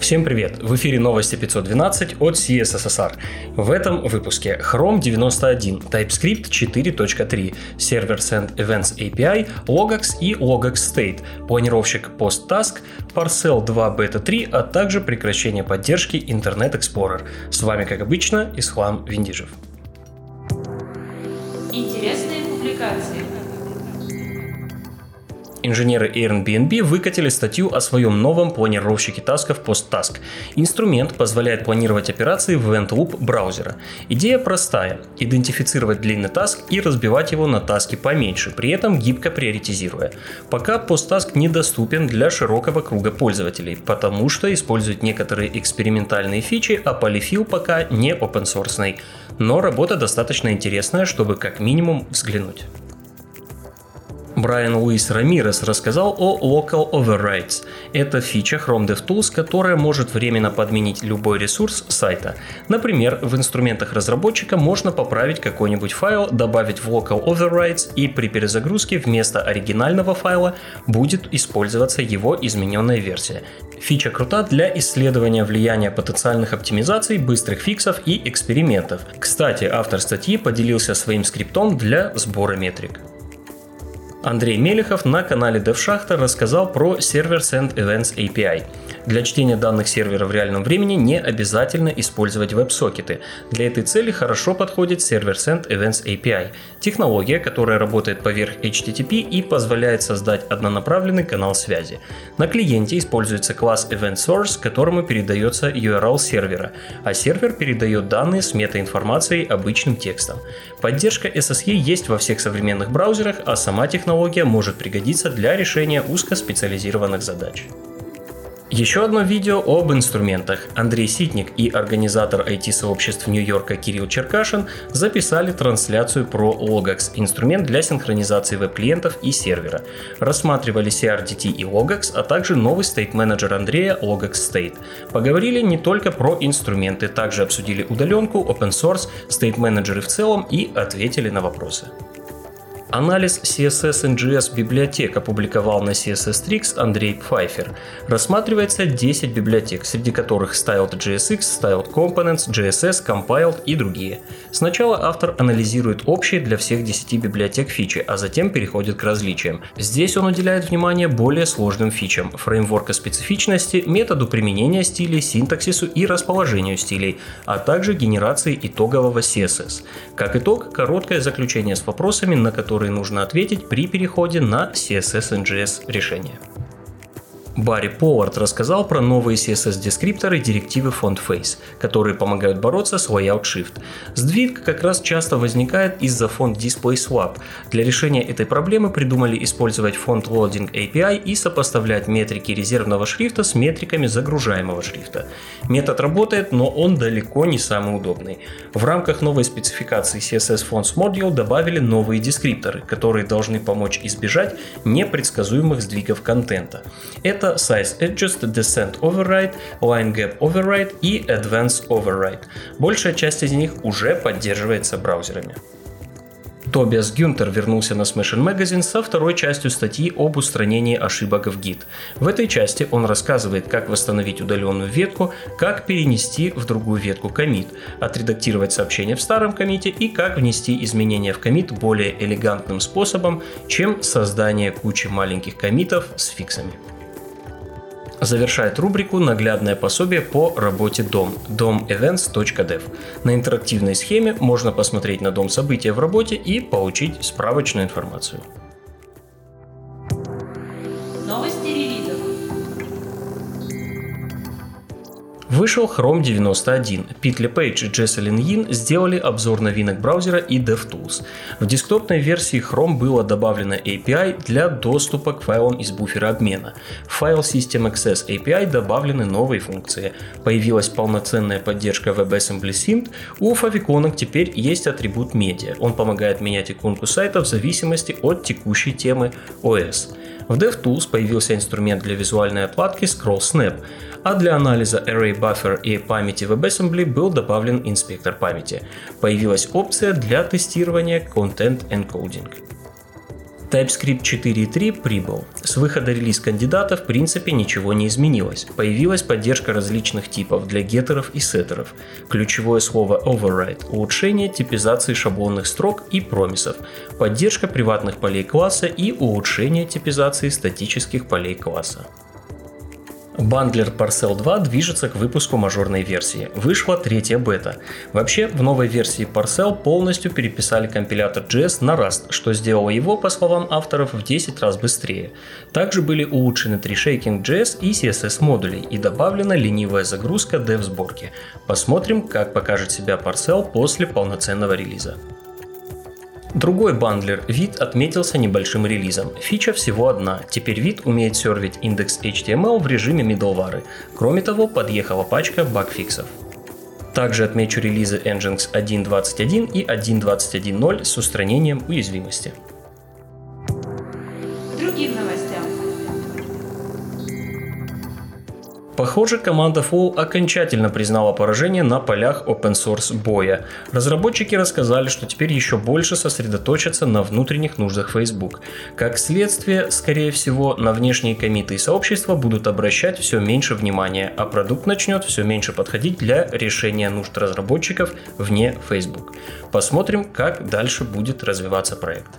Всем привет! В эфире новости 512 от CSSR. В этом выпуске Chrome 91, TypeScript 4.3, Server Send Events API, Logax и Logax State, планировщик PostTask, Parcel 2 Beta 3, а также прекращение поддержки Internet Explorer. С вами, как обычно, Исхлам Виндижев. Интересные Инженеры Airbnb выкатили статью о своем новом планировщике тасков PostTask. Инструмент позволяет планировать операции в Event Loop браузера. Идея простая – идентифицировать длинный таск и разбивать его на таски поменьше, при этом гибко приоритизируя. Пока PostTask недоступен для широкого круга пользователей, потому что использует некоторые экспериментальные фичи, а Polyfill пока не open source. Но работа достаточно интересная, чтобы как минимум взглянуть. Брайан Луис Рамирес рассказал о Local Overrides. Это фича Chrome DevTools, которая может временно подменить любой ресурс сайта. Например, в инструментах разработчика можно поправить какой-нибудь файл, добавить в Local Overrides и при перезагрузке вместо оригинального файла будет использоваться его измененная версия. Фича крута для исследования влияния потенциальных оптимизаций, быстрых фиксов и экспериментов. Кстати, автор статьи поделился своим скриптом для сбора метрик. Андрей Мелехов на канале DevShachta рассказал про сервер Send Events API. Для чтения данных сервера в реальном времени не обязательно использовать веб-сокеты. Для этой цели хорошо подходит сервер Send Events API. Технология, которая работает поверх HTTP и позволяет создать однонаправленный канал связи. На клиенте используется класс Event Source, которому передается URL сервера, а сервер передает данные с метаинформацией обычным текстом. Поддержка SSE есть во всех современных браузерах, а сама технология технология может пригодиться для решения узкоспециализированных задач. Еще одно видео об инструментах. Андрей Ситник и организатор IT-сообществ Нью-Йорка Кирилл Черкашин записали трансляцию про Logax, инструмент для синхронизации веб-клиентов и сервера. Рассматривали CRDT и Logax, а также новый стейт-менеджер Андрея Logax State. Поговорили не только про инструменты, также обсудили удаленку, open source, стейт-менеджеры в целом и ответили на вопросы. Анализ CSS NGS библиотек опубликовал на CSS Tricks Андрей Пфайфер. Рассматривается 10 библиотек, среди которых Styled.jsx, Styled Components, JSS, Compiled и другие. Сначала автор анализирует общие для всех 10 библиотек фичи, а затем переходит к различиям. Здесь он уделяет внимание более сложным фичам, фреймворка специфичности, методу применения стилей, синтаксису и расположению стилей, а также генерации итогового CSS. Как итог, короткое заключение с вопросами, на которые которые нужно ответить при переходе на CSS NGS решение. Барри Повард рассказал про новые CSS-дескрипторы директивы FontFace, которые помогают бороться с layout shift. Сдвиг как раз часто возникает из-за Font Display Swap. Для решения этой проблемы придумали использовать Font Loading API и сопоставлять метрики резервного шрифта с метриками загружаемого шрифта. Метод работает, но он далеко не самый удобный. В рамках новой спецификации CSS Fonts Module добавили новые дескрипторы, которые должны помочь избежать непредсказуемых сдвигов контента. Это это Size Adjust, Descent Override, Line Gap Override и Advanced Override. Большая часть из них уже поддерживается браузерами. Тобиас Гюнтер вернулся на Smashing Magazine со второй частью статьи об устранении ошибок в Git. В этой части он рассказывает, как восстановить удаленную ветку, как перенести в другую ветку комит, отредактировать сообщение в старом комите и как внести изменения в комит более элегантным способом, чем создание кучи маленьких комитов с фиксами. Завершает рубрику наглядное пособие по работе дом domevents.dev. На интерактивной схеме можно посмотреть на дом события в работе и получить справочную информацию. Вышел Chrome 91. Пит Пейдж и Джесселин Йин сделали обзор новинок браузера и DevTools. В десктопной версии Chrome было добавлено API для доступа к файлам из буфера обмена. В File System Access API добавлены новые функции. Появилась полноценная поддержка WebAssembly Synth. У фавиконок теперь есть атрибут Media. Он помогает менять иконку сайта в зависимости от текущей темы OS. В DevTools появился инструмент для визуальной отладки Scroll Snap а для анализа Array Buffer и памяти WebAssembly был добавлен инспектор памяти. Появилась опция для тестирования Content Encoding. TypeScript 4.3 прибыл. С выхода релиз кандидата в принципе ничего не изменилось. Появилась поддержка различных типов для геттеров и сеттеров. Ключевое слово override – улучшение типизации шаблонных строк и промисов, поддержка приватных полей класса и улучшение типизации статических полей класса. Бандлер Parcel 2 движется к выпуску мажорной версии. Вышла третья бета. Вообще, в новой версии Parcel полностью переписали компилятор JS на Rust, что сделало его, по словам авторов, в 10 раз быстрее. Также были улучшены трешейкинг JS и CSS модулей и добавлена ленивая загрузка dev сборки. Посмотрим, как покажет себя Parcel после полноценного релиза. Другой бандлер вид отметился небольшим релизом. Фича всего одна. Теперь вид умеет сервить индекс HTML в режиме middleware. Кроме того, подъехала пачка багфиксов. Также отмечу релизы Nginx 1.21 и 1.21.0 с устранением уязвимости. Похоже, команда Fall окончательно признала поражение на полях open source боя. Разработчики рассказали, что теперь еще больше сосредоточатся на внутренних нуждах Facebook. Как следствие, скорее всего, на внешние комиты и сообщества будут обращать все меньше внимания, а продукт начнет все меньше подходить для решения нужд разработчиков вне Facebook. Посмотрим, как дальше будет развиваться проект.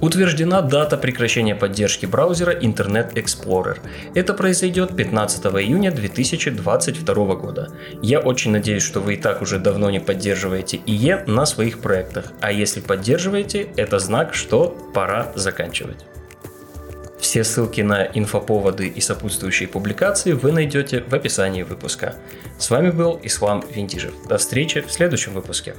Утверждена дата прекращения поддержки браузера Internet Explorer. Это произойдет 15 июня 2022 года. Я очень надеюсь, что вы и так уже давно не поддерживаете IE на своих проектах, а если поддерживаете, это знак, что пора заканчивать. Все ссылки на инфоповоды и сопутствующие публикации вы найдете в описании выпуска. С вами был Ислам Виндижев. До встречи в следующем выпуске.